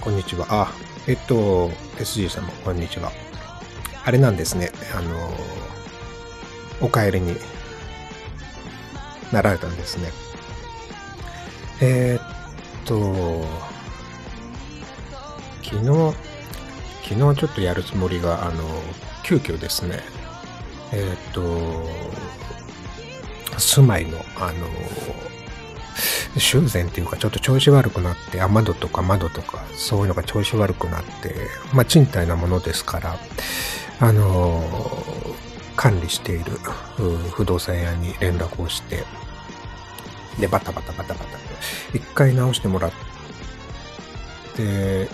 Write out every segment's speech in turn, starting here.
こんにちは。あ、えっと、SG 様、こんにちは。あれなんですね。あの、お帰りになられたんですね。えー、っと、昨日、昨日ちょっとやるつもりが、あの、急遽ですね、えー、っと、住まいの、あの、修繕っていうかちょっと調子悪くなって、雨戸とか窓とかそういうのが調子悪くなって、まあ賃貸なものですから、あのー、管理している不動産屋に連絡をして、で、バタバタバタバタ、一回直してもらって、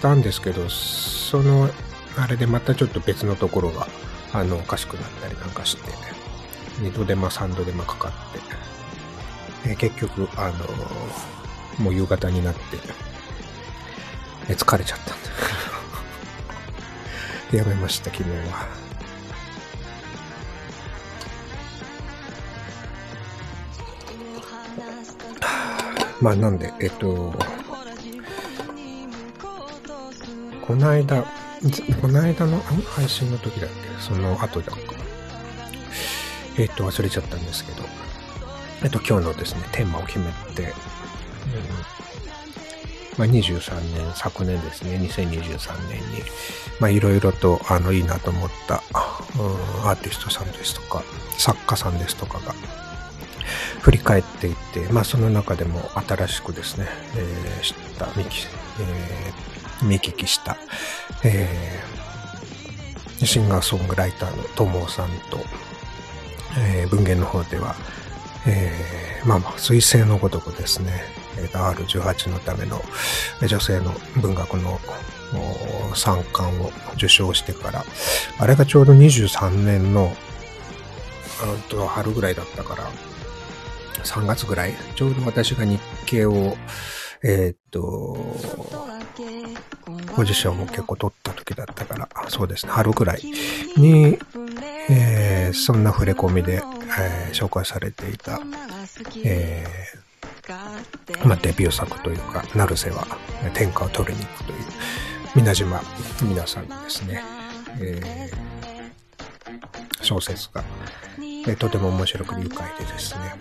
たんですけど、その、あれでまたちょっと別のところが、あの、おかしくなったりなんかして、二度手間三度手間かかって、えー、結局、あのー、もう夕方になって、えー、疲れちゃったんで やめました、昨日は。まあなんで、えっと、この間、この間の配信の時だっけ？その後だか。えっと、忘れちゃったんですけど、えっと、今日のですね、テーマを決めて、うん。まあ、23年、昨年ですね、2023年に、まあ、いろいろと、あの、いいなと思った、うん、アーティストさんですとか、作家さんですとかが、振り返っていって、まあ、その中でも新しくですね、えー、知った、見聞,、えー、見聞きした、えー、シンガーソングライターの友さんと、えー、文芸の方では、えー、まあまあ、彗星のごとくですね、R18 のための女性の文学の三冠を受賞してから、あれがちょうど23年の、と春ぐらいだったから、3月ぐらい、ちょうど私が日経を、えー、っと、ポジションも結構取った時だったから、そうですね、春ぐらいに、えー、そんな触れ込みで、えー、紹介されていた、えー、まあ、デビュー作というか、成瀬は天下を取りに行くという、皆島皆さんのですね、えー、小説が、え、とても面白く愉快でですね、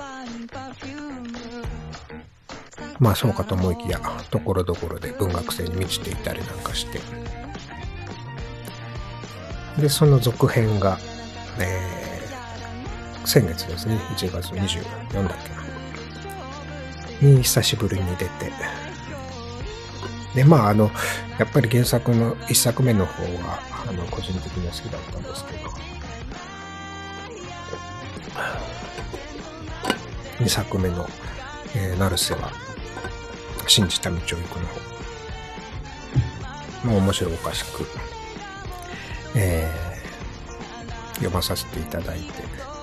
まあそうかと思いきや、ところどころで文学性に満ちていたりなんかして、で、その続編が、えー、先月ですね、1月24だっけな、に久しぶりに出て、で、まあ、あの、やっぱり原作の1作目の方は、あの、個人的には好きだったんですけど、2作目の、えー、成瀬は、信じた道を行くの方。まあ、面白おかしく、えー、読まさせていただいて、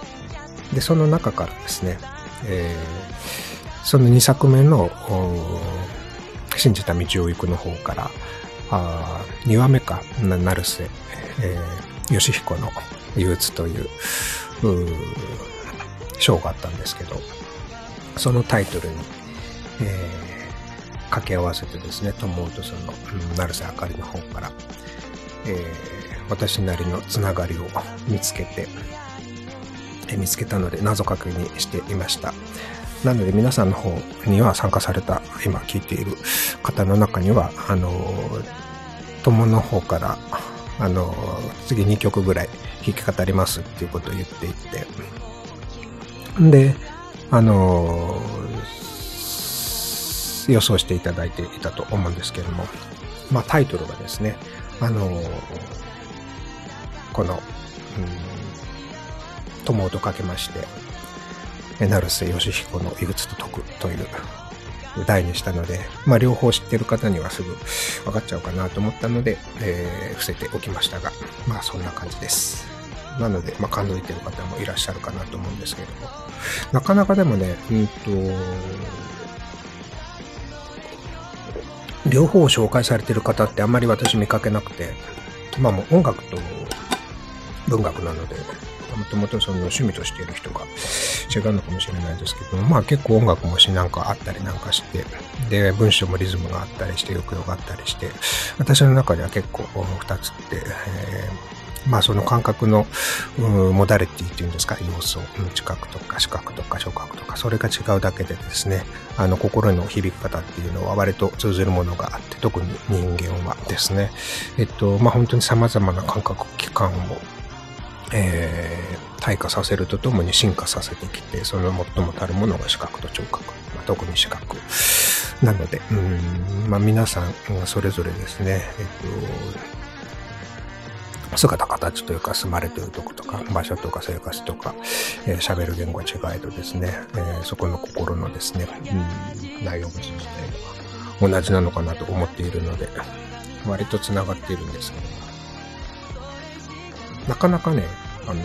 で、その中からですね、えー、その2作目の、信じた道を行くの方から、あ2話目か、な、成瀬、えー、義彦の憂鬱という、う章があったんですけど、そのタイトルに、えー、掛け合わせてですね、と思うとその、うん、成瀬あかりの方から、えー、私なりのつながりを見つけて、見つけたので謎かけにしていました。なので皆さんの方には参加された、今聞いている方の中には、あの、友の方から、あの、次2曲ぐらい弾き語りますっていうことを言っていて、で、あの、予想していただいていたと思うんですけれども、まあタイトルがですね、あの、この、うん、友とかけまして、成瀬義彦の異物と解くという題にしたので、まあ両方知ってる方にはすぐ分かっちゃうかなと思ったので、えー、伏せておきましたが、まあそんな感じです。なので、まあ感動いてる方もいらっしゃるかなと思うんですけれども、なかなかでもね、うんと、両方を紹介されてる方ってあんまり私見かけなくて、まあもう音楽と文学なので、もともとその趣味としている人が違うのかもしれないですけども、まあ結構音楽もしなんかあったりなんかして、で、文章もリズムがあったりして、抑揚があったりして、私の中では結構二つって、えーまあその感覚の、モダリティっていうんですか、要素、知覚とか視覚とか触覚とか、それが違うだけでですね、あの心の響き方っていうのは割と通ずるものがあって、特に人間はですね、えっと、まあ本当に様々な感覚器官を、えー、退化させるとともに進化させてきて、その最もたるものが視覚と聴覚、まあ、特に視覚。なので、うん、まあ皆さんそれぞれですね、えっと、姿形というか住まれているとことか場所とか生活とか喋、えー、る言語が違いとですね、えー、そこの心のですね、うん、内容物自体は同じなのかなと思っているので割と繋がっているんですけどなかなかねあの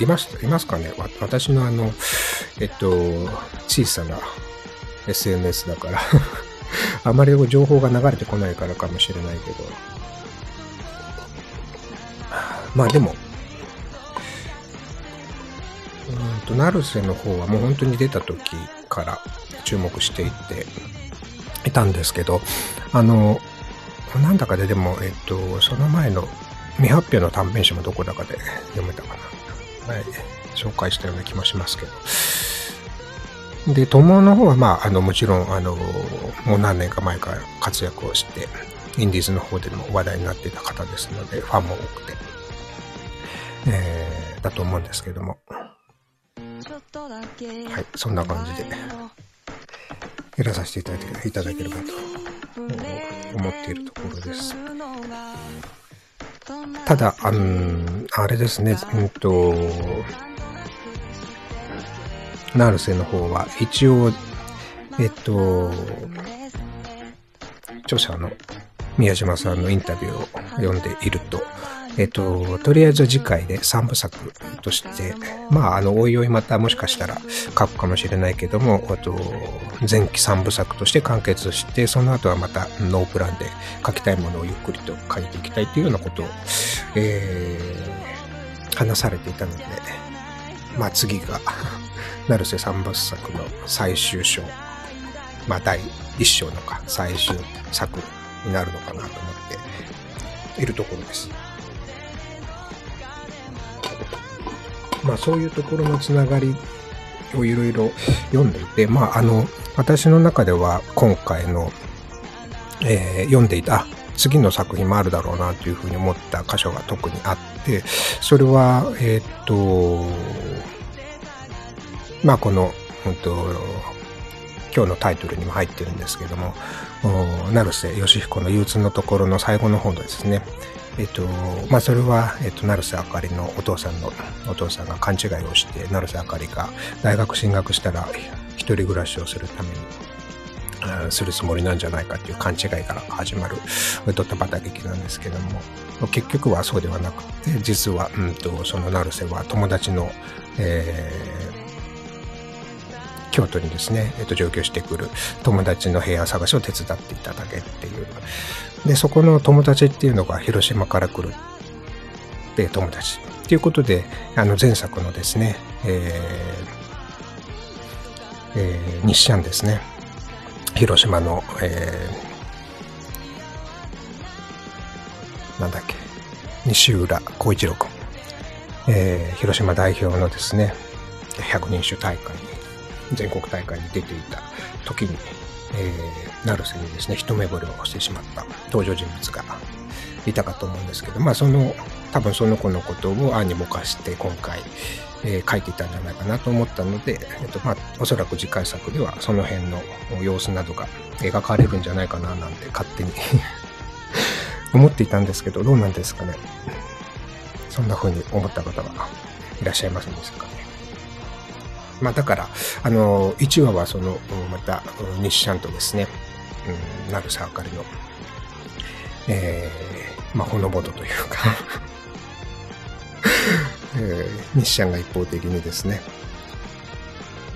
いますいますかね？私のあのえっと小さな SNS だから。あまり情報が流れてこないからかもしれないけど。まあでも、うんと、成瀬の方はもう本当に出た時から注目していていたんですけど、あの、なんだかででも、えっと、その前の未発表の短編集もどこだかで読めたかな。はい、紹介したような気もしますけど。で、友の方は、まあ、あの、もちろん、あの、もう何年か前から活躍をして、インディーズの方でも話題になっていた方ですので、ファンも多くて。えー、だと思うんですけども。はい、そんな感じで、やらさせていただけいただければと思っているところです。ただ、あの、あれですね、うんと、ナルセの方は一応、えっと、著者の宮島さんのインタビューを読んでいると、えっと、とりあえず次回で3部作として、まあ、あの、おいおいまたもしかしたら書くかもしれないけども、あと、前期3部作として完結して、その後はまたノープランで書きたいものをゆっくりと書いていきたいというようなことを、えー、話されていたので、まあ次が、成瀬3部作の最終章、まあ第1章のか最終作になるのかなと思っているところです。まあそういうところのつながりをいろいろ読んでいて、まああの、私の中では今回の、えー、読んでいた、次の作品もあるだろうなというふうに思った箇所が特にあって、それは、えー、っと、まあこの、うんと、今日のタイトルにも入ってるんですけども、成瀬義彦の憂鬱のところの最後の方のですね、えっと、まあ、それは、えっと、成瀬あかりのお父さんの、お父さんが勘違いをして、成瀬あかりが大学進学したら、一人暮らしをするために、するつもりなんじゃないかっていう勘違いから始まるドタバタ劇なんですけども、結局はそうではなくて、実は、うんと、その成瀬は友達の、えー、京都にですね、えっと、上京してくる友達の部屋探しを手伝っていただけっていう、で、そこの友達っていうのが広島から来るで友達っていうことで、あの前作のですね、えーえー、日シャンですね、広島の、えー、なんだっけ、西浦浩一郎君、えー、広島代表のですね、百人種大会、全国大会に出ていた時に、えー、成瀬にですね、一目惚れをしてしまった登場人物がいたかと思うんですけど、まあその、多分その子のことを案にぼかして今回、えー、書いていたんじゃないかなと思ったので、えっと、まあ、おそらく次回作ではその辺の様子などが描かれるんじゃないかななんて勝手に 思っていたんですけど、どうなんですかね。そんな風に思った方はいらっしゃいませんでしたかね。まあだから、あの、1話はその、また、日シャンとですね、うん、なるさあかりの、えー、まあほのぼのというか えー、日シャンが一方的にですね、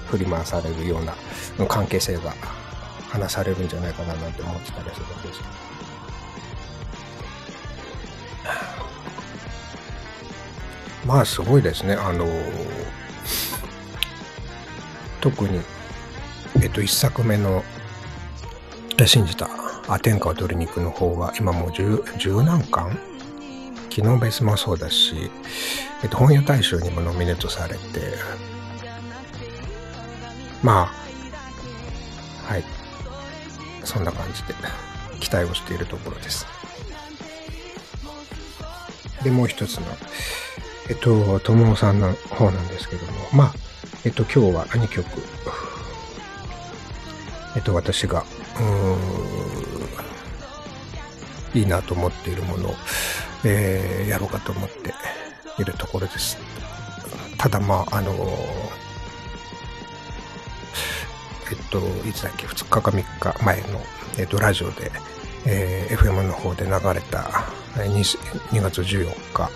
振り回されるような関係性が話されるんじゃないかななんて思ってたりするんですまあすごいですね。あの特に、えっと、一作目の信じたあ天下を取りに行くの方は今もう十十何巻？昨日ベースもそうだし、えっと、本屋大賞にもノミネートされて、まあ、はい。そんな感じで期待をしているところです。で、もう一つの、えっと、友さんの方なんですけども、まあ、えっと、今日は2曲、えっと、私が、うんいいなと思っているものを、えー、やろうかと思っているところです。ただまあ、あのえっと、いつだっけ、2日か3日前の、えっと、ラジオで、えー、FM の方で流れた 2, 2月14日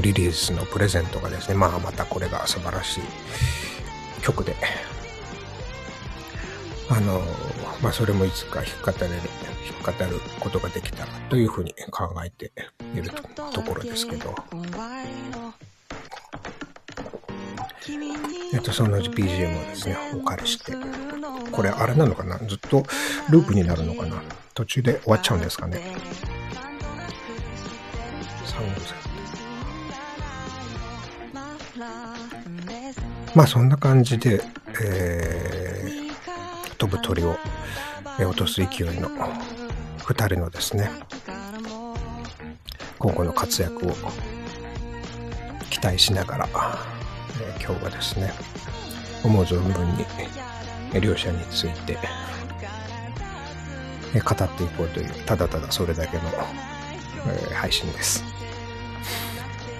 リリースのプレゼントがですね、まあまたこれが素晴らしい曲で、あの、まあそれもいつか弾き語れる、弾き語ることができたらというふうに考えているところですけど、えっと、その BGM をですね、お借りして、これあれなのかな？ずっとループになるのかな？途中で終わっちゃうんですかね？まあそんな感じで、えー、飛ぶ鳥を落とす勢いの2人のですね今後の活躍を期待しながら、えー、今日はですね思う存分に両者について語っていこうというただただそれだけの、えー、配信です。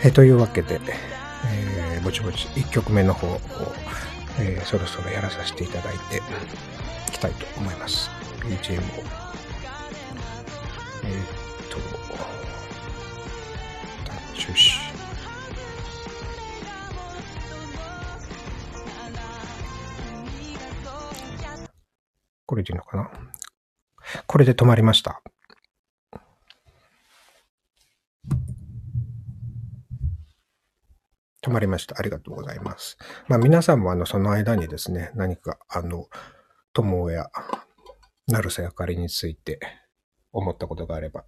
え、というわけで、えー、ぼちぼち1曲目の方を、えー、そろそろやらさせていただいていきたいと思います。BGM を。えー、っと、中止。これでいいのかな？これで止まりました。止まりました。ありがとうございます。まあ皆さんもあのその間にですね、何かあの、友や成瀬あかりについて思ったことがあれば、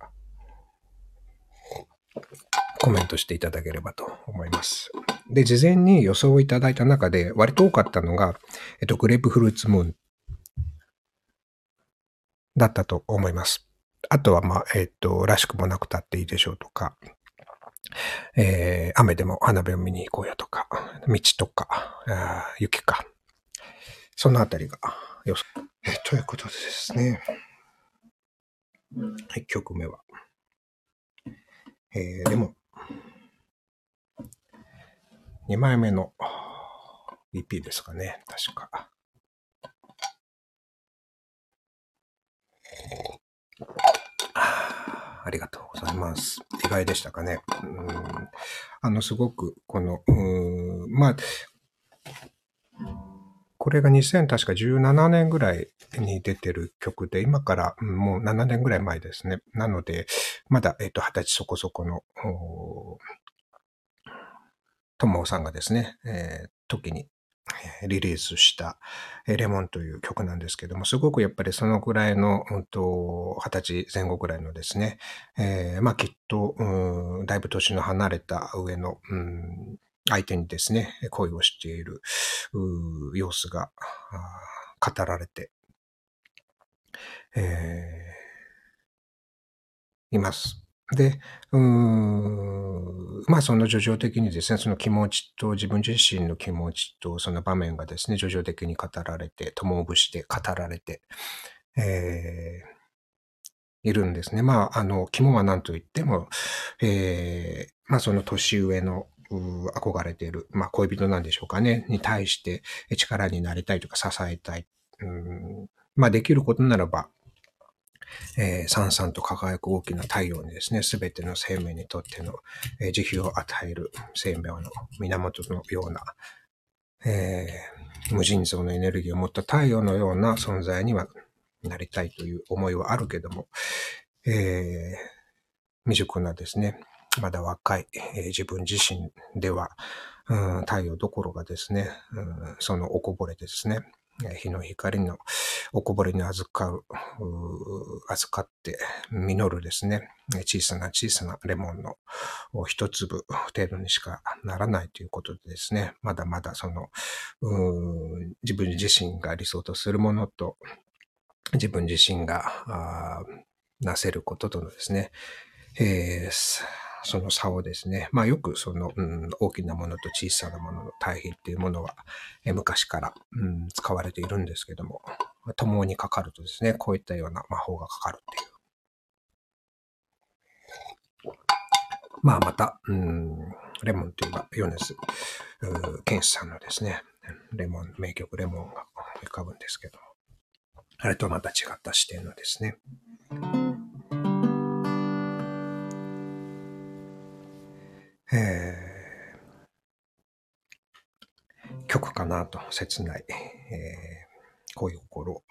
コメントしていただければと思います。で、事前に予想をいただいた中で割と多かったのが、えっと、グレープフルーツムーンだったと思います。あとは、まあ、えっ、と、らしくもなくたっていいでしょうとか、えー、雨でも花火を見に行こうよとか、道とか、雪か。そのあたりが予想。え、ということでですね。はい、曲目は。えー、でも、2枚目の EP ですかね、確か。ありがとうございます。意外でしたかね。うんあの、すごく、この、うん、まあ、これが2000確か17年ぐらいに出てる曲で、今からもう7年ぐらい前ですね。なので、まだ、えっと、20歳そこそこの、ともさんがですね、えー、時にリリースしたレモンという曲なんですけども、すごくやっぱりそのぐらいの、うんと、二十歳前後ぐらいのですね、えー、まあきっと、うん、だいぶ年の離れた上の、うん、相手にですね、恋をしている様子が語られて、えー、います。で、うーん、まあその叙情的にですね、その気持ちと自分自身の気持ちとその場面がですね、叙情的に語られて、友を節で語られて、えー、いるんですね。まあ、あの、肝は何と言っても、えー、まあその年上の憧れている、まあ恋人なんでしょうかね、に対して力になりたいとか支えたい。うんまあできることならば、えー、さんさんと輝く大きな太陽にですね、すべての生命にとっての、えー、慈悲を与える生命の源のような、えー、無尽蔵のエネルギーを持った太陽のような存在にはなりたいという思いはあるけども、えー、未熟なですね、まだ若い、えー、自分自身では、うん、太陽どころがですね、うん、そのおこぼれですね、日の光のおこぼれに預かう、預かって実るですね、小さな小さなレモンの一粒程度にしかならないということでですね、まだまだその、自分自身が理想とするものと、自分自身がなせることとのですね、えー、その差をですね、まあよくその、うん、大きなものと小さなものの対比っていうものは、え昔から、うん、使われているんですけども、共にかかるとですね、こういったような魔法がかかるっていう。まあまた、うん、レモンといえば、ヨネス、ケンスさんのですね、レモン、名曲レモンが浮かぶんですけど、あれとはまた違った視点のですね、えー、曲かなと、切ない、えー、恋心を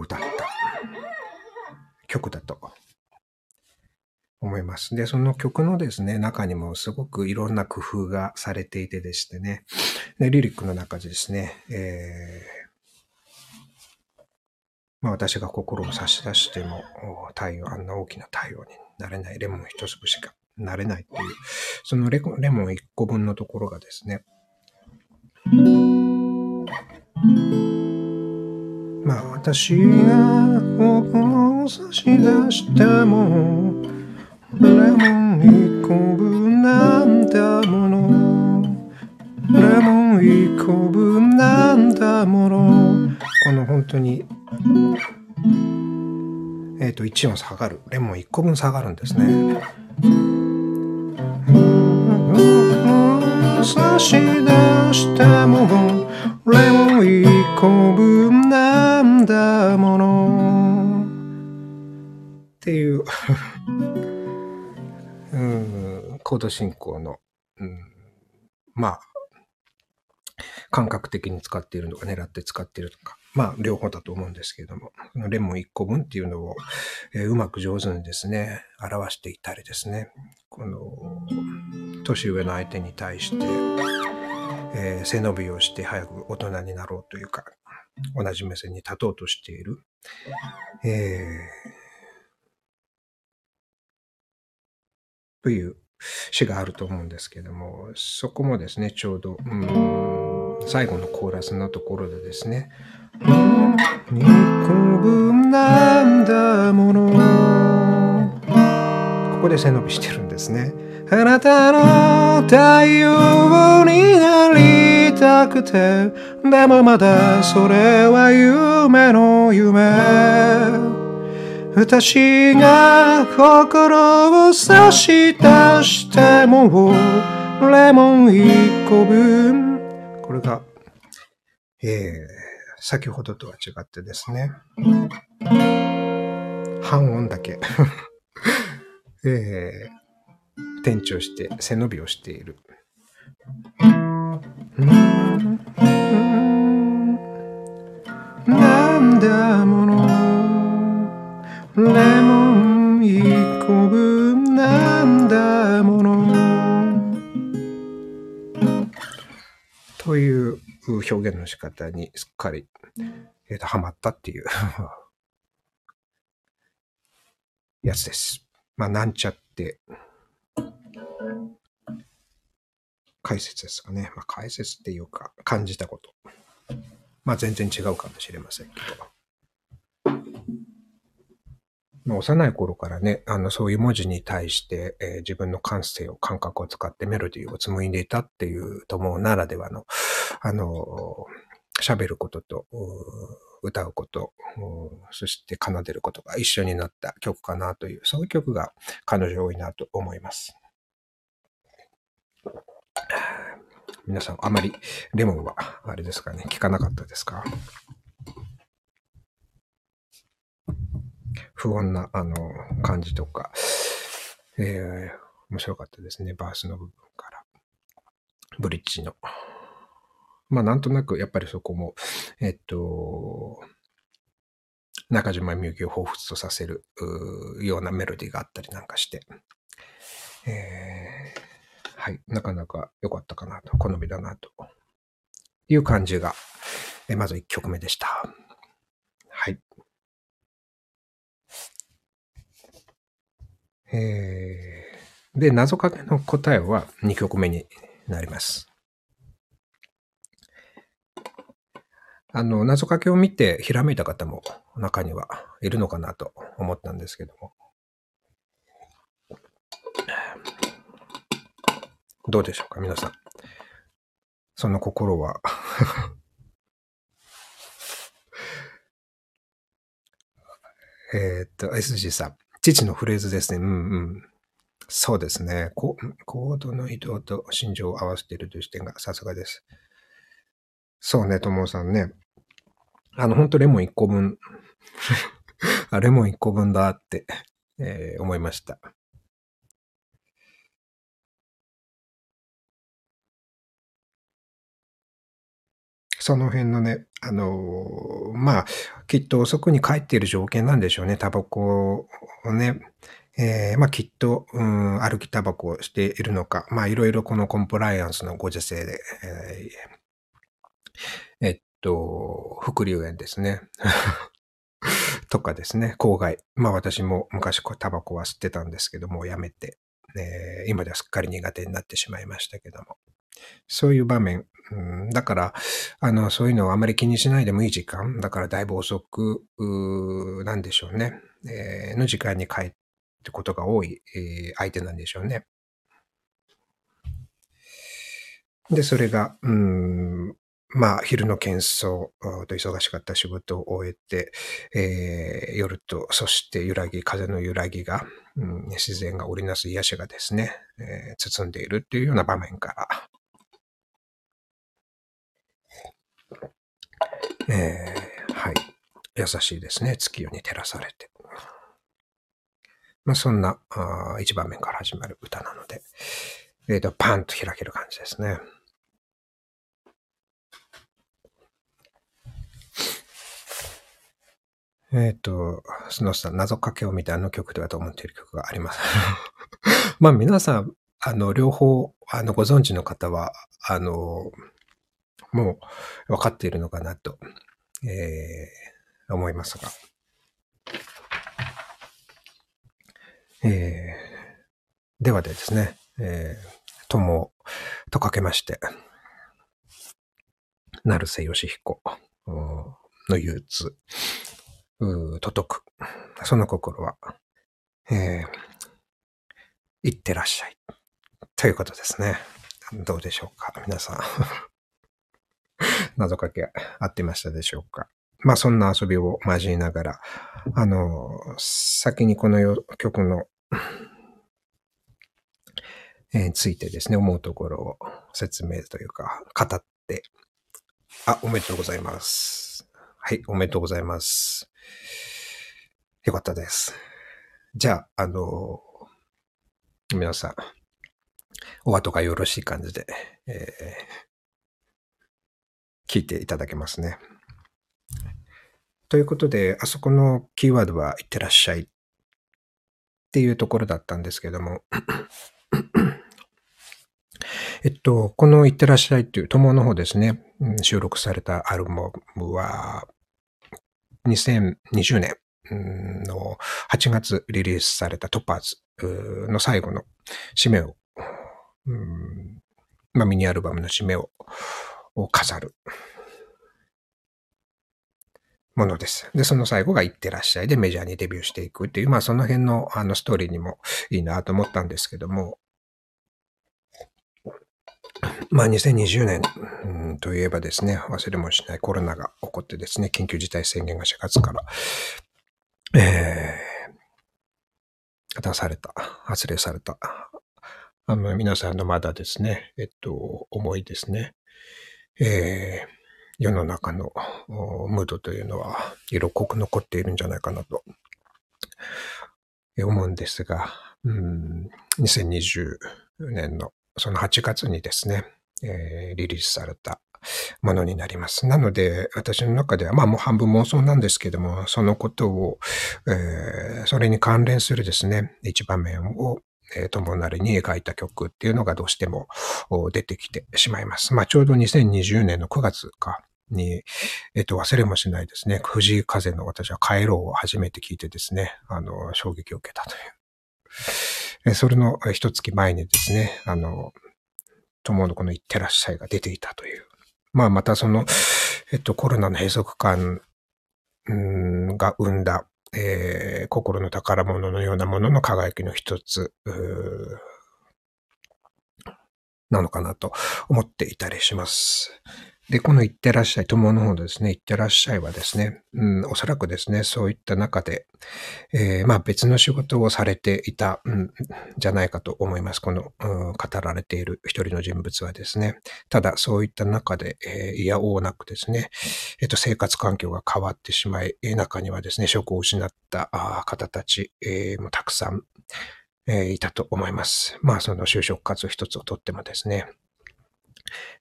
歌った。曲だと思います。で、その曲のですね、中にもすごくいろんな工夫がされていてでしてね、でリリックの中でですね、えー、まあ、私が心を差し出しても太陽、あんな大きな太陽になれないレモン一粒しかなれないっていう、そのレレモン1個分のところがですね、まあ私が心を差し出してもレモン1個分なんだもの。レモン1個分なんだもの。この本当にえっ、ー、と1音下がる。レモン1個分下がるんですね。差し出したもんレモン一個分なんだもの。っていう。うん、コード進行の、うん、まあ。感覚的に使っているのか狙って使っているのか。まあ、両方だと思うんですけれども、レモン1個分っていうのを、えー、うまく上手にですね、表していたりですね、この、年上の相手に対して、えー、背伸びをして早く大人になろうというか、同じ目線に立とうとしている、えー、という詩があると思うんですけども、そこもですね、ちょうど、うん最後のコーラスのところでですね、二個分なんだもの。ここで背伸びしてるんですね。あなたの太陽になりたくて。でもまだそれは夢の夢。私が心を差し出してもレモン一個分。これがえー先ほどとは違ってですね、半音だけ。えー、転調して背伸びをしている。なんだものレモン一個分なんだものという表現の仕方にすっかりえっ、ー、と、ハマったっていう やつです。まあ、なんちゃって、解説ですかね。まあ、解説っていうか、感じたこと。まあ、全然違うかもしれませんけど。まあ、幼い頃からね、あの、そういう文字に対して、えー、自分の感性を、感覚を使ってメロディーを紡いでいたっていうと思うならではの、あの喋ることと、歌うこと、そして奏でることが一緒になった曲かなという、そういう曲が彼女多いなと思います。皆さん、あまりレモンは、あれですかね、聞かなかったですか？不穏な、あの、感じとか、えー、面白かったですね、バースの部分から。ブリッジの。まあなんとなくやっぱりそこも、えっと、中島みゆきを彷彿とさせるようなメロディーがあったりなんかして、えー、はい、なかなか良かったかなと、好みだなという感じが、えまず1曲目でした。はい。えー、で、謎かけの答えは2曲目になります。あの、謎かけを見てひらめいた方も中にはいるのかなと思ったんですけども。どうでしょうか、皆さん。その心は えっと、SG さん。父のフレーズですね。うんうん。そうですね。コードの移動と心情を合わせているという視点がさすがです。そうね、ともさんね。あの、ほんとレモン1個分 あ、レモン1個分だって、えー、思いました。その辺のね、あの、まあ、きっと遅くに帰っている条件なんでしょうね。タバコをね、えー、まあ、きっと、うん、歩きタバコをしているのか、まあ、いろいろこのコンプライアンスのご時世で、えー、えっと、副流炎ですね。とかですね、郊外。まあ私も昔タバコは吸ってたんですけども、やめて、えー、今ではすっかり苦手になってしまいましたけども。そういう場面。うん、だから、あの、そういうのをあまり気にしないでもいい時間。だからだいぶ遅く、なんでしょうね。えー、の時間に帰ってことが多い、えー、相手なんでしょうね。で、それが、うん、まあ、昼の喧騒と忙しかった仕事を終えて、えー、夜と、そして揺らぎ、風の揺らぎが、うん、自然が織りなす癒しがですね、えー、包んでいるっていうような場面から、えー、はい。優しいですね。月夜に照らされて。まあ、そんなあ一場面から始まる歌なので、えっ、ー、と、パンと開ける感じですね。えっ、ー、と、スノーさん、謎かけを見てあの曲ではと思っている曲があります。まあ皆さん、あの、両方、あの、ご存知の方は、あの、もう分かっているのかなと、えー、思いますが。えー、ではですね、えー、友とかけまして、成瀬義彦の憂鬱、う届く。その心は、えー、いってらっしゃい。ということですね。どうでしょうか皆さん。謎かけ合ってましたでしょうかまあそんな遊びを交えながら、あの、先にこの曲の、え、ついてですね、思うところを説明というか、語って、あ、おめでとうございます。はい、おめでとうございます。よかったです。じゃあ、あの、皆さん、お後がよろしい感じで、えー、聞いていただけますね。ということで、あそこのキーワードは、いってらっしゃい。っていうところだったんですけども、えっと、このいってらっしゃいっていう友の方ですね、収録されたアルバムは、2020年。の8月リリースされたトパーズの最後の締めを、まあ、ミニアルバムの締めをを飾るものです。で、その最後がいってらっしゃいでメジャーにデビューしていくっていう、まあその辺のあのストーリーにもいいなと思ったんですけども、まあ2020年、といえばですね、忘れもしないコロナが起こってですね、緊急事態宣言が4月からえー、出された、発令された、あの、皆さんのまだですね、えっと、思いですね。えー、世の中のムードというのは色濃く残っているんじゃないかなと思うんですが、うん、2020年のその8月にですね、えー、リリースされたものになります。なので、私の中では、まあもう半分妄想なんですけども、そのことを、えー、それに関連するですね、一場面を、えー、友なりに描いた曲っていうのがどうしても出てきてしまいます。まあ、ちょうど2020年の9月かに、えっと、忘れもしないですね。藤井風の私は帰ろうを初めて聞いてですね、あの、衝撃を受けたという。それの一月前にですね、あの、友のこの行ってらっしゃいが出ていたという。まあ、またその、えっと、コロナの閉塞感が生んだ、えー、心の宝物のようなものの輝きの一つ、なのかなと思っていたりします。で、この行ってらっしゃい、友の方ですね、行ってらっしゃいはですね、うん、おそらくですね、そういった中で、えー、まあ別の仕事をされていた、うん、じゃないかと思います。この、うん、語られている一人の人物はですね。ただ、そういった中で、えー、いやおうなくですね、えっ、ー、と、生活環境が変わってしまい、中にはですね、職を失った方たち、えー、もたくさん、えー、いたと思います。まあ、その就職活動一つをとってもですね、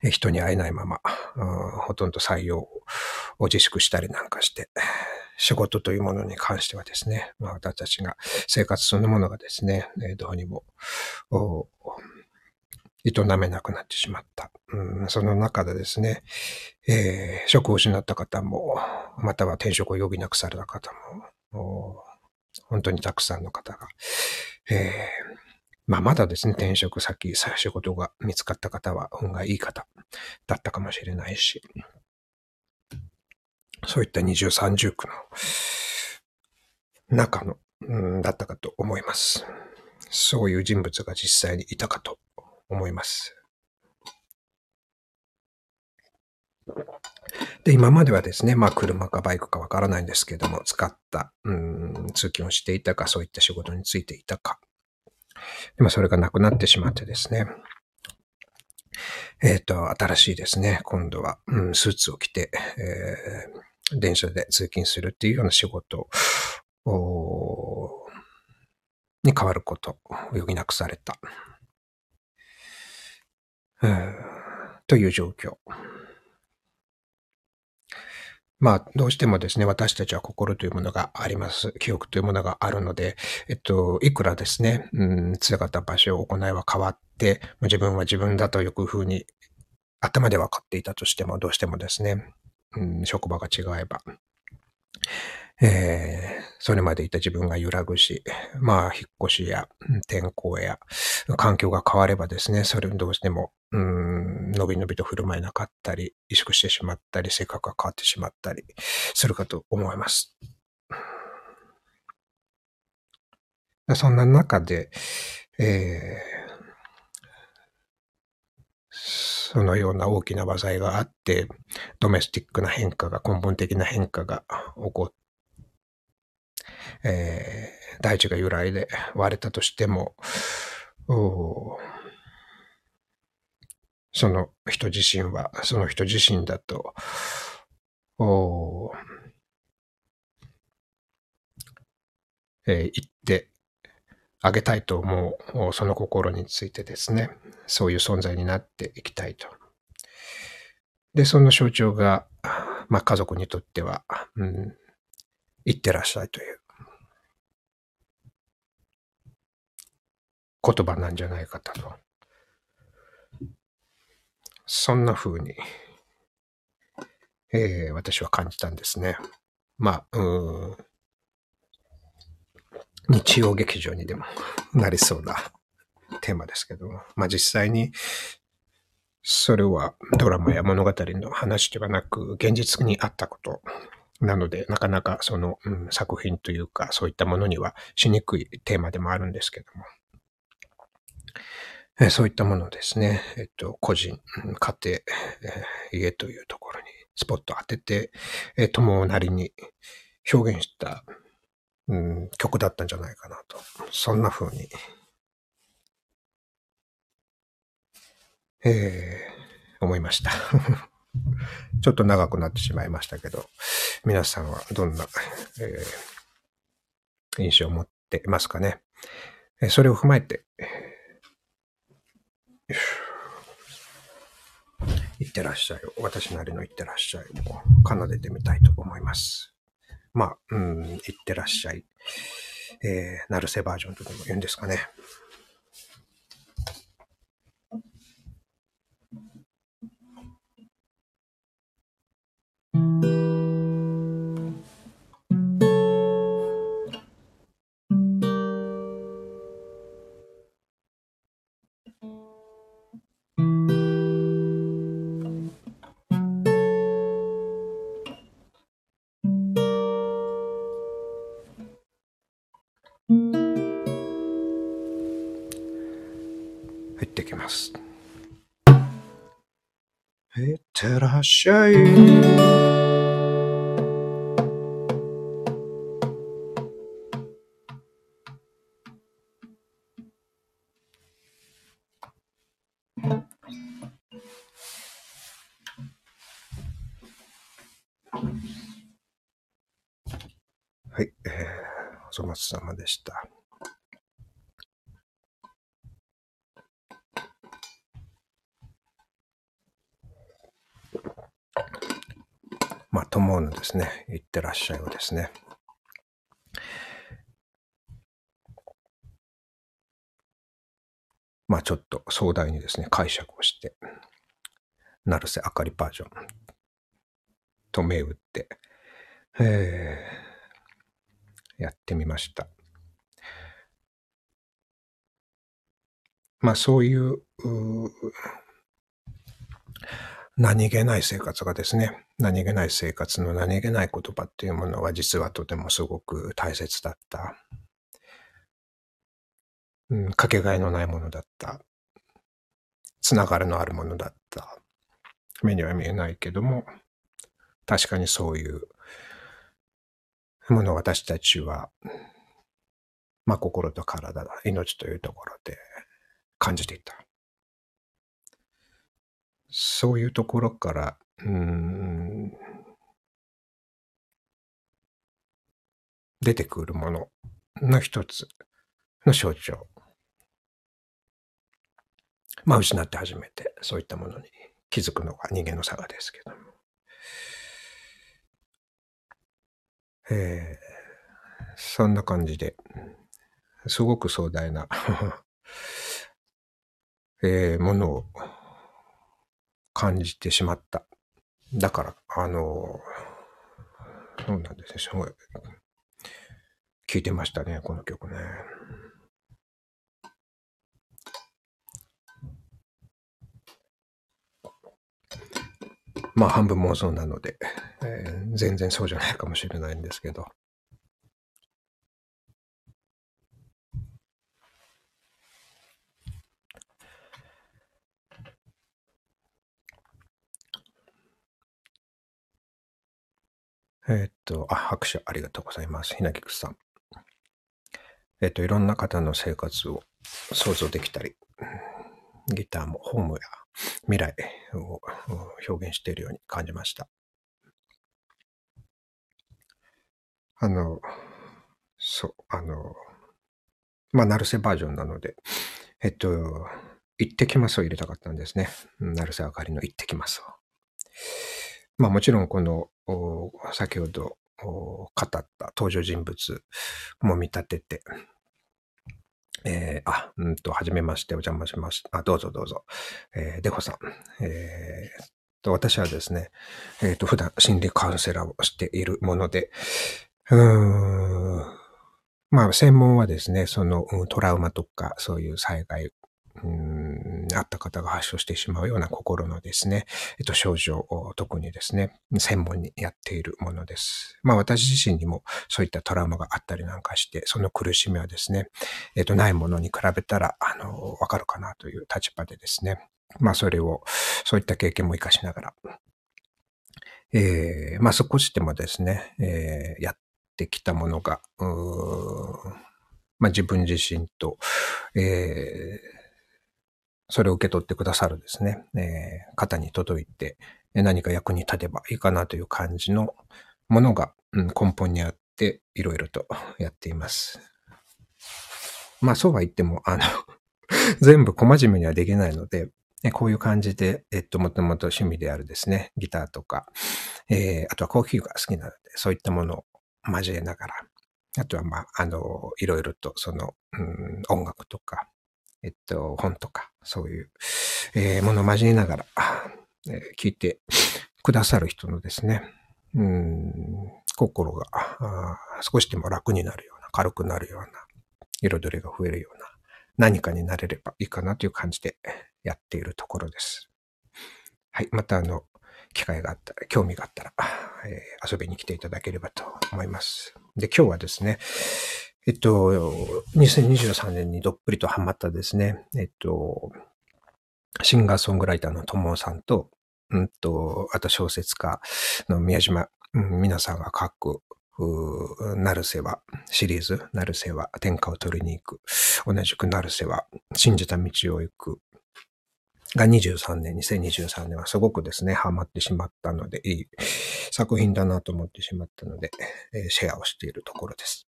人に会えないまま、ほとんど採用を自粛したりなんかして、仕事というものに関してはですね、まあ、私たちが生活そのものがですね、どうにも、営めなくなってしまった。うん、その中でですね、えー、職を失った方も、または転職を余儀なくされた方も、本当にたくさんの方が、えーまあ、まだですね、転職先、仕事が見つかった方は運がいい方だったかもしれないし、そういった二重三重苦の中の、うん、だったかと思います。そういう人物が実際にいたかと思います。で、今まではですね、まあ車かバイクかわからないんですけども、使った、うん、通勤をしていたか、そういった仕事についていたか、でもそれがなくなってしまってですね。えっ、ー、と、新しいですね、今度は、うん、スーツを着て、えー、電車で通勤するっていうような仕事に変わることを余儀なくされた。という状況。まあ、どうしてもですね、私たちは心というものがあります。記憶というものがあるので、えっと、いくらですね、うん、強かった場所を、行いは変わって、自分は自分だというふうに頭で分かっていたとしても、どうしてもですね、うん、職場が違えば、えー、それまでいた自分が揺らぐし、まあ、引っ越しや天候や環境が変わればですね、それどうしても、うん、のびのびと振る舞えなかったり、萎縮してしまったり、性格が変わってしまったりするかと思います。そんな中で、えー、そのような大きな話題があって、ドメスティックな変化が、根本的な変化が起こっえー、大地が由来で割れたとしても、その人自身は、その人自身だと、えー、言ってあげたいと思う、その心についてですね、そういう存在になっていきたいと。で、その象徴が、まあ、家族にとっては、うん、言ってらっしゃいという言葉なんじゃないかと。そんな風に、えー、私は感じたんですね。まあ、うん、日曜劇場にでもなりそうなテーマですけども、まあ実際に、それはドラマや物語の話ではなく、現実にあったことなので、なかなかその、うん、作品というか、そういったものにはしにくいテーマでもあるんですけども。えそういったものですね、えっと、個人、家庭、え家というところにスポット当てて、え友なりに表現した、うん、曲だったんじゃないかなと。そんな風に、えー、思いました。ちょっと長くなってしまいましたけど、皆さんはどんな、えー、印象を持っていますかね。それを踏まえて、いってらっしゃい。私なりのいってらっしゃいを奏でてみたいと思います。まあ、うん、いってらっしゃい。えー、なるせバージョンとでも言うんですかね。thank you 入ってきます。いってらっしゃい。はい、えー、お粗末様でした。まあ、と思うのですね。いってらっしゃいをですね。まあ、ちょっと壮大にですね、解釈をして、成瀬あかりバージョンと銘打って、えーやってみました。まあ、そういう、う何気ない生活がですね、何気ない生活の何気ない言葉っていうものは実はとてもすごく大切だった。うん、かけがえのないものだった。つながりのあるものだった。目には見えないけども、確かにそういうものを私たちは、まあ心と体、命というところで感じていた。そういうところから、うん、出てくるものの一つの象徴。まあ失って初めてそういったものに気づくのが人間の差がですけども。えーそんな感じで、すごく壮大な、えーものを感じてしまった。だから、あの、そうなんですね。すごい、聞いてましたね、この曲ね。まあ、半分妄想なので、えー全然そうじゃないかもしれないんですけど。えっと、あ、拍手ありがとうございます。ひなきくさん。えっと、いろんな方の生活を想像できたり、ギターもホームや未来を表現しているように感じました。あの、そう、あの、まあ、ナルセバージョンなので、えっと、行ってきますを入れたかったんですね。うんナルセあかりの行ってきますを。まあもちろんこの、先ほど語った登場人物も見立てて、えーあ、うんと、はじめまして、お邪魔しました。あ、どうぞどうぞ。えーデホさん。えーと、私はですね、えっ、と、普段心理カウンセラーをしているもので、うん、まあ、専門はですね、その、トラウマとか、そういう災害、うん、あった方が発症してしまうような心のですね、えっと、症状を特にですね、専門にやっているものです。まあ私自身にもそういったトラウマがあったりなんかして、その苦しみはですね、えっと、ないものに比べたら、あの、わかるかなという立場でですね、まあそれを、そういった経験も活かしながら、えー、まあ少しでもですね、えーやってきたものが、まあ自分自身と、えーそれを受け取ってくださるですね、えー方に届いて、何か役に立てばいいかなという感じのものが、うん根本にあって、いろいろとやっています。まあそうは言っても、あの、全部小真面目にはできないので、こういう感じで、えっと、もともと趣味であるですね、ギターとか、えーあとはコーヒーが好きなので、そういったものを交えながら、あとは、まあ、あの、いろいろと、その、うん、音楽とか、えっと、本とか、そういう、えーものを交えながら、えー聞いてくださる人のですね、うん、心が少しでも楽になるような、軽くなるような、彩りが増えるような何かになれればいいかなという感じでやっているところです。はい。またあの、機会があったら、興味があったら、えー、遊びに来ていただければと思います。で、今日はですね、えっと、2023年にどっぷりとハマったですね、えっと、シンガーソングライターの友さんと、うんと、あと小説家の宮島、皆さんが書く、成瀬はシリーズ、成瀬は天下を取りに行く。同じく成瀬は信じた道を行く。が23年、2023年はすごくですね、ハマってしまったので、いい作品だなと思ってしまったので、えー、シェアをしているところです。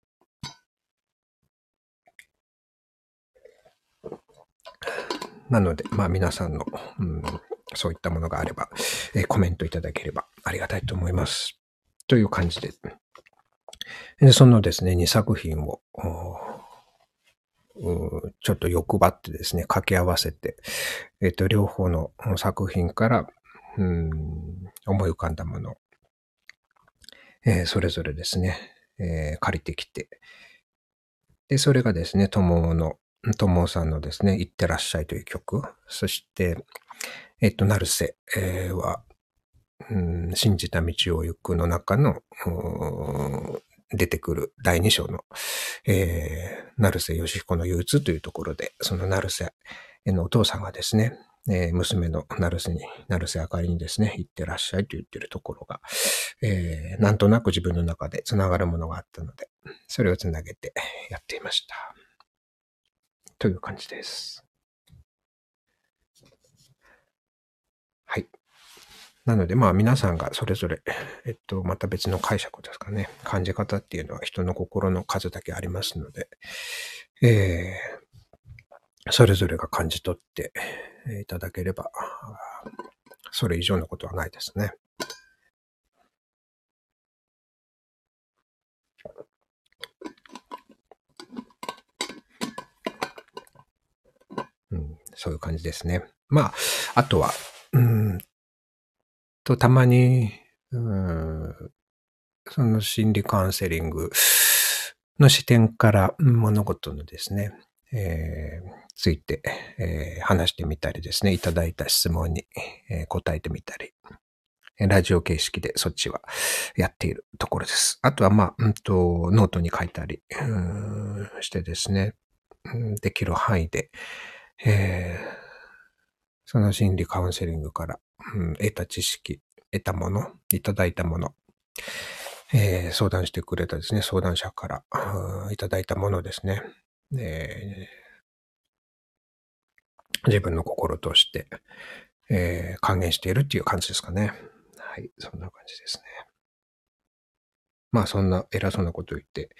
なので、まあ皆さんの、うん、そういったものがあれば、えー、コメントいただければありがたいと思います。という感じで。でそのですね、2作品を、ちょっと欲張ってですね、掛け合わせて、えっ、と、両方の作品から、うん、思い浮かんだもの、えー、それぞれですね、えー、借りてきて、で、それがですね、友の、友さんのですね、行ってらっしゃいという曲、そして、えっ、と、成瀬、えー、は、うん、信じた道を行くの中の、出てくる第2章の、えー、成瀬義彦の憂鬱というところで、その成瀬のお父さんがですね、えー、娘の成瀬に、成瀬あかりにですね、行ってらっしゃいと言ってるところが、えー、なんとなく自分の中で繋がるものがあったので、それを繋げてやっていました。という感じです。はい。なので、まあ皆さんがそれぞれ、えっと、また別の解釈ですかね。感じ方っていうのは人の心の数だけありますので、えー、それぞれが感じ取っていただければ、それ以上のことはないですね。そういう感じですね。まあ、あとは、うんと、たまに、うん、その心理カウンセリングの視点から物事のですね、えー、ついて、えー、話してみたりですね、いただいた質問に、えー、答えてみたり、ラジオ形式でそっちはやっているところです。あとは、まあ、うんと、ノートに書いたり、うんしてですね、できる範囲で、えー、その心理カウンセリングからうん、得た知識、得たもの、いただいたもの、えー、相談してくれたですね、相談者から、いただいたものですね、えー、自分の心として、えー、還元しているっていう感じですかね。はい、そんな感じですね。まあそんな偉そうなことを言って、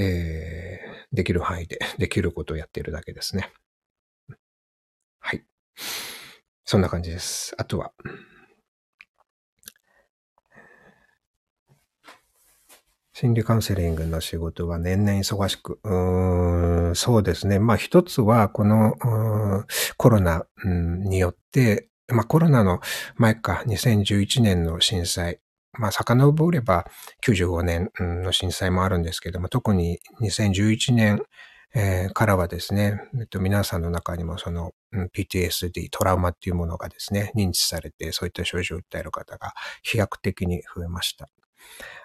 えー、できる範囲でできることをやっているだけですね。はい。そんな感じです。あとは、心理カウンセリングの仕事は年々忙しく、うーんそうですね。まあ一つはこのコロナによって、まあコロナの前か2011年の震災、まあ遡れば95年の震災もあるんですけども、特に2011年えー、からはですね、えっと、皆さんの中にもその、うん、PTSD、トラウマっていうものがですね、認知されて、そういった症状を訴える方が飛躍的に増えました。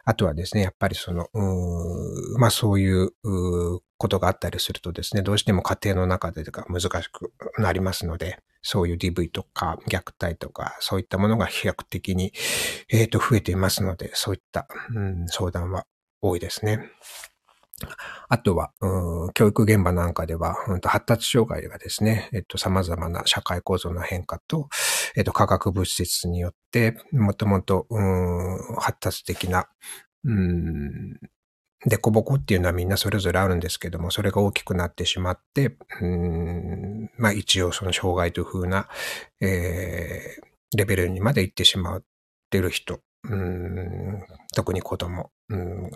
あとはですね、やっぱりその、うまあそういうことがあったりするとですね、どうしても家庭の中でが難しくなりますので、そういう DV とか虐待とか、そういったものが飛躍的に、えー、と増えていますので、そういった、うん、相談は多いですね。あとは、教育現場なんかでは、うん、発達障害がですね、えっと、様々な社会構造の変化と、えっと、化学物質によって、もともと、発達的な、うん、デコボコっていうのはみんなそれぞれあるんですけども、それが大きくなってしまって、うん、まあ一応その障害という風な、えー、レベルにまで行ってしまってる人特に子供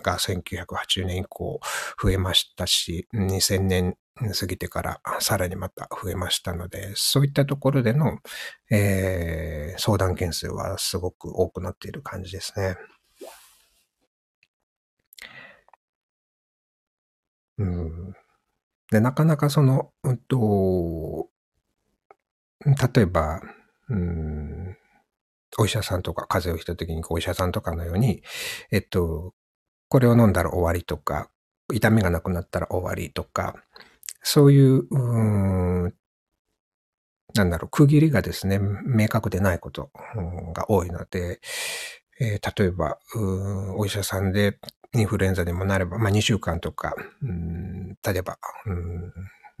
が1980年以降増えましたし、2000年過ぎてからさらにまた増えましたので、そういったところでの、えー、相談件数はすごく多くなっている感じですね。うん、でなかなかその、うんと、例えば、うんお医者さんとか風邪をひいた時にお医者さんとかのように、えっと、これを飲んだら終わりとか、痛みがなくなったら終わりとか、そういう、うなんだろう、区切りがですね、明確でないことが多いので、えー、例えば、お医者さんでインフルエンザでもなれば、まあ、2週間とか、うん、例えば、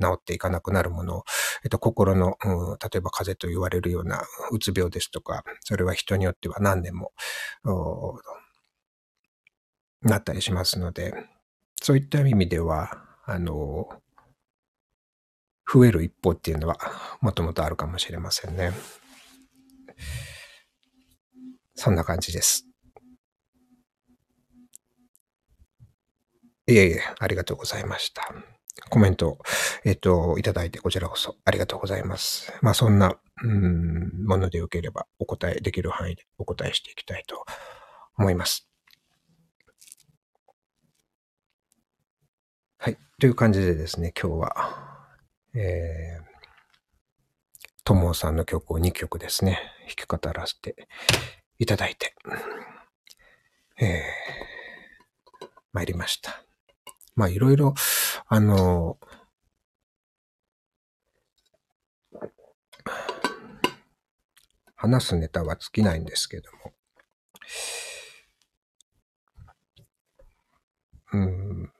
治っていかなくなるもの、えっと、心の、うん、例えば風邪と言われるようなうつ病ですとか、それは人によっては何年も、なったりしますので、そういった意味では、あの、増える一方っていうのはもともとあるかもしれませんね。そんな感じです。いえいえ、ありがとうございました。コメント、えっ、と、いただいてこちらこそありがとうございます。まあそんな、うん、ものでよければお答えできる範囲でお答えしていきたいと思います。はい。という感じでですね、今日は、えー、ともさんの曲を2曲ですね、弾き語らせていただいて、えー、参りました。まあいろいろ、あの、話すネタは尽きないんですけども、うん、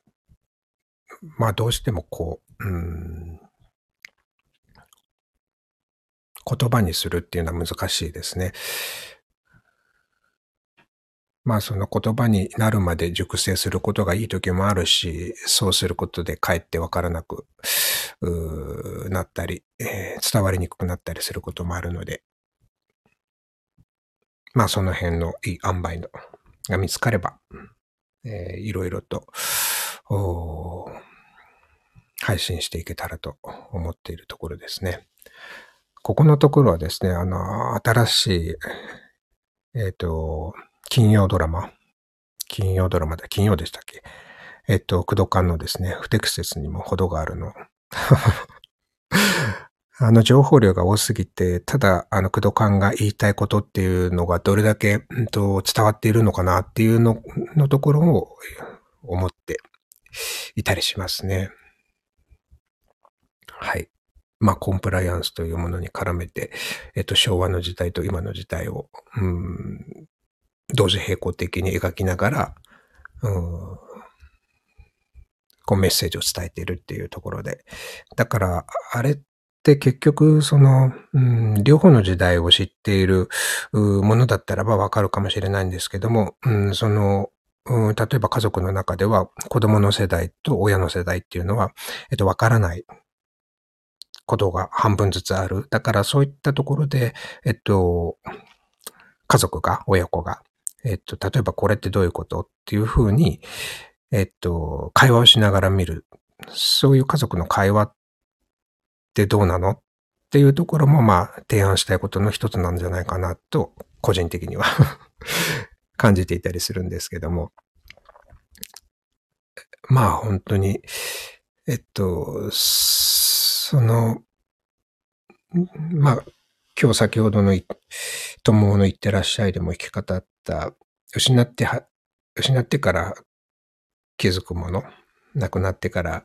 まあどうしてもこう、うん、言葉にするっていうのは難しいですね。まあその言葉になるまで熟成することがいい時もあるし、そうすることでかえってわからなくなったり、えー、伝わりにくくなったりすることもあるので、まあその辺のいい塩梅のが見つかれば、えー、いろいろと、配信していけたらと思っているところですね。ここのところはですね、あの、新しい、えっ、ー、と、金曜ドラマ、金曜ドラマで、金曜でしたっけ？えっ、と、駆動感のですね、不適切にも程があるの。あの情報量が多すぎて、ただ、あの、駆動感が言いたいことっていうのがどれだけ、うんと、伝わっているのかなっていうののところを思っていたりしますね。はい。まあ、コンプライアンスというものに絡めて、えっと、昭和の時代と今の時代を、うん、同時並行的に描きながら、うん、こうメッセージを伝えているっていうところで。だから、あれって結局、その、うん、両方の時代を知っているものだったらばわかるかもしれないんですけども、うん、その、うん、例えば家族の中では子供の世代と親の世代っていうのは、えっと、わからないことが半分ずつある。だからそういったところで、えっと、家族が、親子が、えっと、例えばこれってどういうことっていうふうに、えっと、会話をしながら見る。そういう家族の会話ってどうなのっていうところも、まあ、提案したいことの一つなんじゃないかなと、個人的には 感じていたりするんですけども。まあ、本当に、えっと、その、まあ、今日先ほどの友の言ってらっしゃいでも生き方った、失っては、失ってから気づくもの、亡くなってから、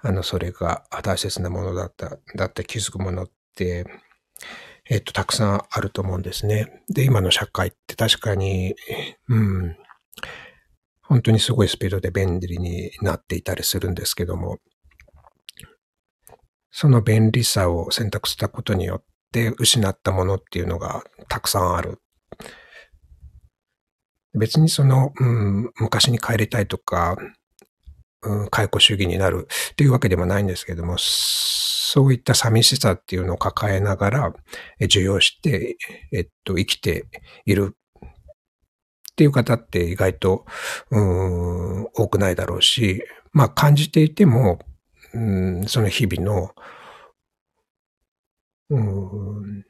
あの、それが大切なものだった、だって気づくものって、えっと、たくさんあると思うんですね。で、今の社会って確かに、うん、本当にすごいスピードで便利になっていたりするんですけども、その便利さを選択したことによってて失ったものっていうのがたくさんある。別にその、うん、昔に帰りたいとか、うん、解雇主義になるっていうわけでもないんですけども、そういった寂しさっていうのを抱えながら、受容して、えっと、生きているっていう方って意外と、うん、多くないだろうし、まあ感じていても、うん、その日々の、うん、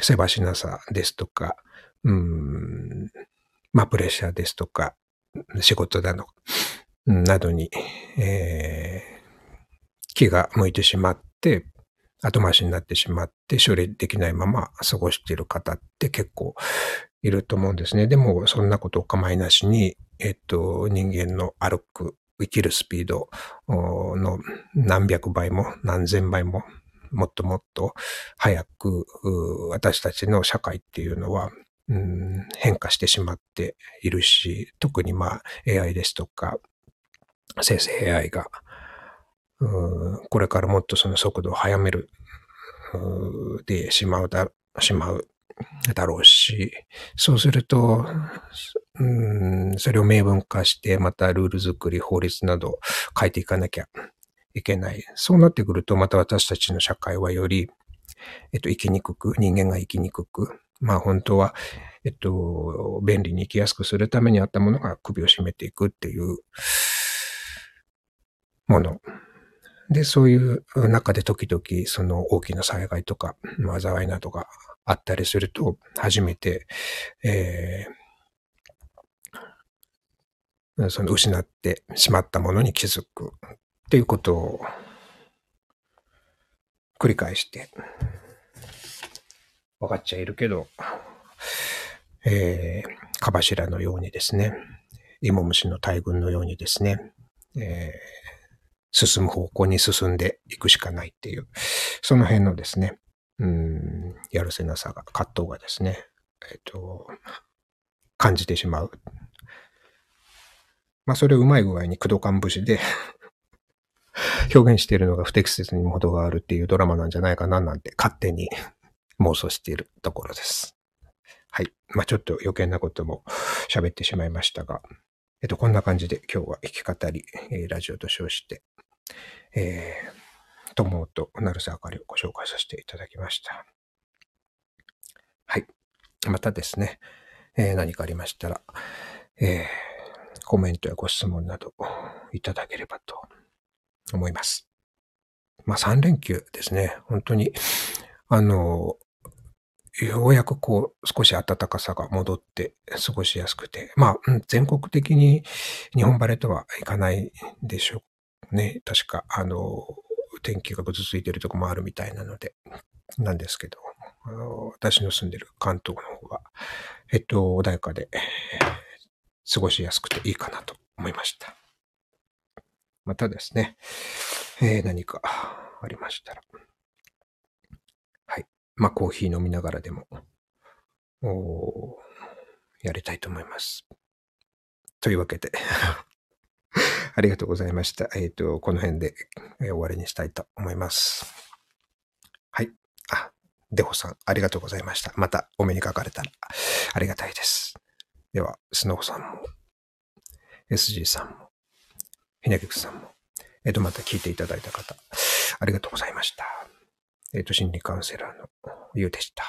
せばしなさですとか、うん、まあ、プレッシャーですとか、仕事だの、などに、えー、気が向いてしまって、後回しになってしまって処理できないまま過ごしている方って結構いると思うんですね。でも、そんなことお構いなしに、えっと、人間の歩く、生きるスピードの何百倍も何千倍ももっともっと早く私たちの社会っていうのは、うん、変化してしまっているし、特にまあ AI ですとか生成 AI が、うんこれからもっとその速度を速めるでしまうだ、しまうだろうし、そうすると、うん、それを明文化して、またルール作り、法律など変えていかなきゃいけない。そうなってくると、また私たちの社会はより、えっと、生きにくく、人間が生きにくく、まあ本当は、えっと、便利に生きやすくするためにあったものが首を絞めていくっていうもの。で、そういう中で時々その大きな災害とか、災いなどがあったりすると、初めて、えー、その失ってしまったものに気づくっていうことを繰り返して、分かっちゃいるけど、えー、か柱のようにですね、芋虫の大群のようにですね、えー進む方向に進んでいくしかないっていう、その辺のですね、うん、やるせなさが、葛藤がですね、えっ、と、感じてしまう。まあ、それをうまい具合に駆動感節で表現しているのが不適切にも程があるっていうドラマなんじゃないかななんて勝手に 妄想しているところです。はい。まあ、ちょっと余計なことも喋ってしまいましたが、えっと、こんな感じで今日は弾き語り、えー、ラジオと称して、えー、友と成瀬あかりをご紹介させていただきました。はい。またですね、えー、何かありましたら、えー、コメントやご質問などいただければと思います。まあ3連休ですね。本当に、あの、ようやくこう、少し暖かさが戻って過ごしやすくて、まあ、全国的に日本晴れとはいかないでしょうね。確か、あの、天気がぐずついてるとこもあるみたいなので、なんですけど、私の住んでる関東の方が、えっと、穏やかで、過ごしやすくていいかなと思いました。またですね、えー、何かありましたら、はいまあ、コーヒー飲みながらでも、おやりたいと思います。というわけで ありがとうございました。えっ、ー、と、この辺でえ終わりにしたいと思います。はい。あ、デホさん、ありがとうございました。またお目にかかれたらありがたいです。では、スノーさんも、SG さんも、ひなきくさんも、えっ、ー、と、また聞いていただいた方、ありがとうございました。えっ、ー、と、心理カウンセラーのゆうでした。